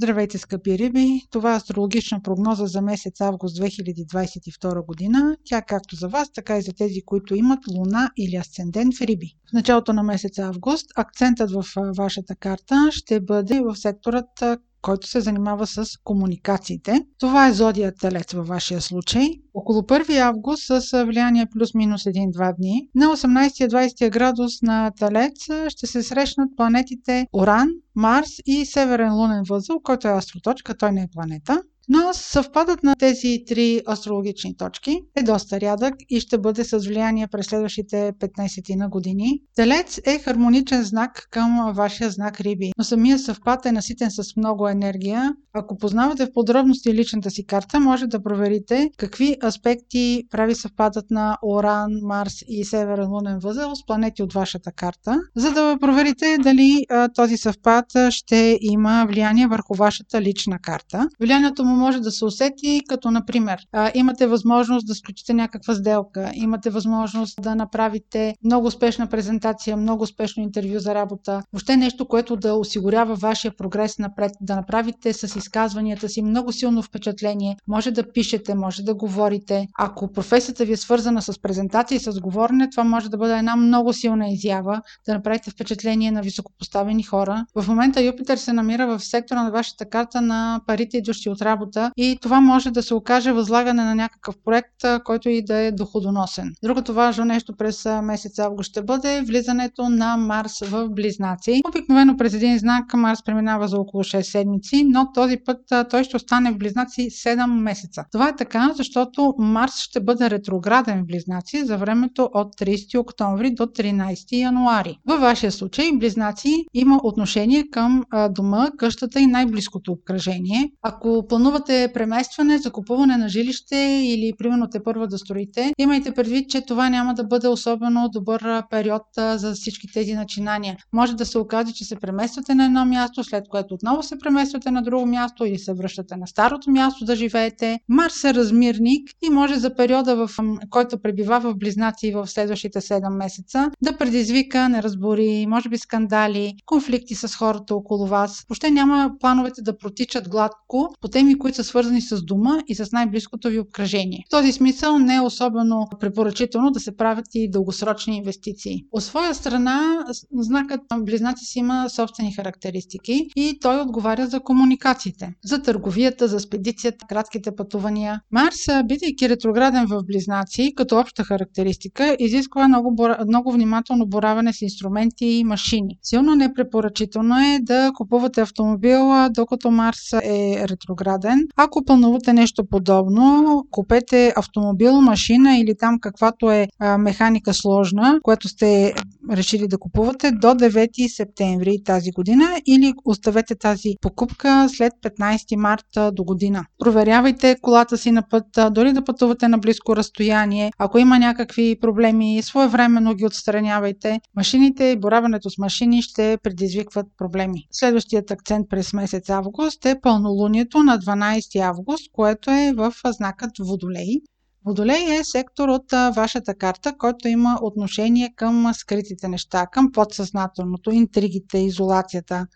Здравейте, скъпи риби! Това е астрологична прогноза за месец август 2022 година. Тя както за вас, така и за тези, които имат луна или асцендент в риби. В началото на месец август акцентът в вашата карта ще бъде в секторът който се занимава с комуникациите. Това е зодия Телец във вашия случай. Около 1 август с влияние плюс-минус 1-2 дни на 18-20 градус на Телец ще се срещнат планетите Оран, Марс и Северен лунен възъл, който е астроточка, той не е планета. Но съвпадът на тези три астрологични точки е доста рядък и ще бъде с влияние през следващите 15 на години. Телец е хармоничен знак към вашия знак Риби, но самия съвпад е наситен с много енергия. Ако познавате в подробности личната си карта, може да проверите какви аспекти прави съвпадът на Оран, Марс и Северен лунен възел с планети от вашата карта, за да проверите дали този съвпад ще има влияние върху вашата лична карта. Влиянието му може да се усети, като например имате възможност да сключите някаква сделка, имате възможност да направите много успешна презентация, много успешно интервю за работа, въобще нещо, което да осигурява вашия прогрес напред, да направите с изказванията си много силно впечатление. Може да пишете, може да говорите. Ако професията ви е свързана с презентация и с говорене, това може да бъде една много силна изява, да направите впечатление на високопоставени хора. В момента Юпитер се намира в сектора на вашата карта на парите, идващи от работа работа и това може да се окаже възлагане на някакъв проект, който и да е доходоносен. Другото важно нещо през месец август ще бъде влизането на Марс в Близнаци. Обикновено през един знак Марс преминава за около 6 седмици, но този път той ще остане в Близнаци 7 месеца. Това е така, защото Марс ще бъде ретрограден в Близнаци за времето от 30 октомври до 13 януари. Във вашия случай Близнаци има отношение към дома, къщата и най-близкото обкръжение. Ако планувате планувате преместване, закупуване на жилище или примерно те първа да строите, имайте предвид, че това няма да бъде особено добър период за всички тези начинания. Може да се окаже, че се премествате на едно място, след което отново се премествате на друго място или се връщате на старото място да живеете. Марс е размирник и може за периода, в който пребивава в близнаци в следващите 7 месеца, да предизвика неразбори, може би скандали, конфликти с хората около вас. Въобще няма плановете да протичат гладко по теми, които са свързани с дома и с най-близкото ви обкръжение. В този смисъл не е особено препоръчително да се правят и дългосрочни инвестиции. От своя страна, знакът на близнаци има собствени характеристики и той отговаря за комуникациите, за търговията, за спедицията, кратките пътувания. Марс, бидейки ретрограден в близнаци, като обща характеристика, изисква много, много внимателно бораване с инструменти и машини. Силно непрепоръчително е да купувате автомобил, докато Марс е ретрограден, ако планувате нещо подобно, купете автомобил, машина или там каквато е механика сложна, което сте решили да купувате до 9 септември тази година или оставете тази покупка след 15 марта до година. Проверявайте колата си на път, дори да пътувате на близко разстояние. Ако има някакви проблеми, своевременно ги отстранявайте. Машините и бораването с машини ще предизвикват проблеми. Следващият акцент през месец август е пълнолунието на 12 12 август, което е в знакът Водолей. Водолей е сектор от вашата карта, който има отношение към скритите неща, към подсъзнателното, интригите, изолацията.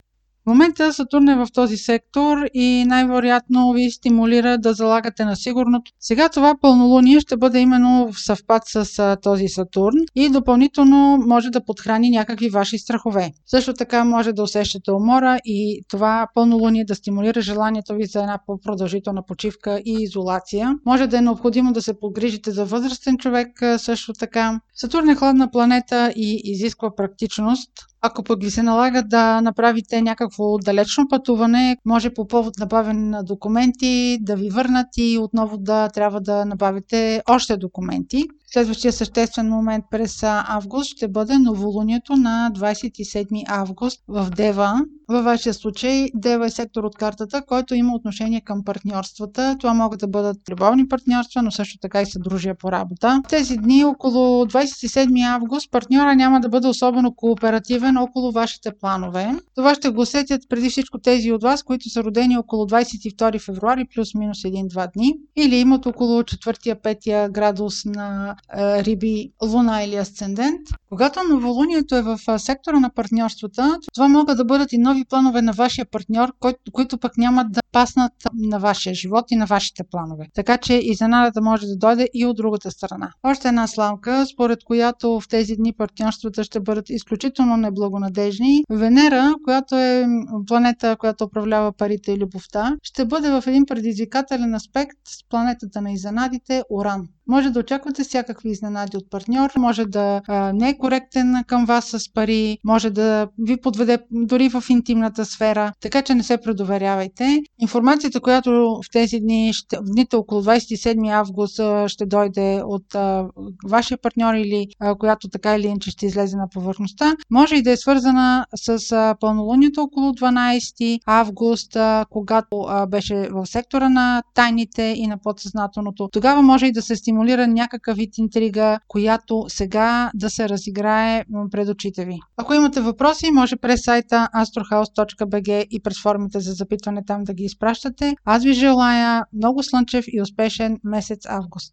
В момента Сатурн е в този сектор и най-вероятно ви стимулира да залагате на сигурното. Сега това пълнолуние ще бъде именно в съвпад с този Сатурн и допълнително може да подхрани някакви ваши страхове. Също така може да усещате умора и това пълнолуние да стимулира желанието ви за една по-продължителна почивка и изолация. Може да е необходимо да се погрижите за възрастен човек също така. Сатурн е хладна планета и изисква практичност. Ако пък ви се налага да направите някакво далечно пътуване, може по повод набавяне на документи да ви върнат и отново да трябва да набавите още документи. Следващия съществен момент през август ще бъде новолунието на 27 август в Дева. Във вашия случай Дева е сектор от картата, който има отношение към партньорствата. Това могат да бъдат любовни партньорства, но също така и съдружия по работа. Тези дни около 27 август партньора няма да бъде особено кооперативен около вашите планове. Това ще го усетят преди всичко тези от вас, които са родени около 22 февруари плюс-минус 1-2 дни или имат около 4-5 градус на риби, луна или асцендент. Когато новолунието е в сектора на партньорствата, това могат да бъдат и нови планове на вашия партньор, които пък нямат да паснат на вашия живот и на вашите планове. Така че изненадата може да дойде и от другата страна. Още една сламка, според която в тези дни партньорствата ще бъдат изключително неблагонадежни. Венера, която е планета, която управлява парите и любовта, ще бъде в един предизвикателен аспект с планетата на изненадите Уран. Може да очаквате всякакви изненади от партньор, може да а, не е коректен към вас с пари, може да ви подведе дори в интимната сфера, така че не се предоверявайте. Информацията, която в тези дни, ще, в дните около 27 август ще дойде от а, вашия партньор или а, която така или иначе ще излезе на повърхността, може и да е свързана с а, пълнолунието около 12 август, а, когато а, беше в сектора на тайните и на подсъзнателното. Тогава може и да се стимулира стимулира някакъв вид интрига, която сега да се разиграе пред очите ви. Ако имате въпроси, може през сайта astrohouse.bg и през формите за запитване там да ги изпращате. Аз ви желая много слънчев и успешен месец август.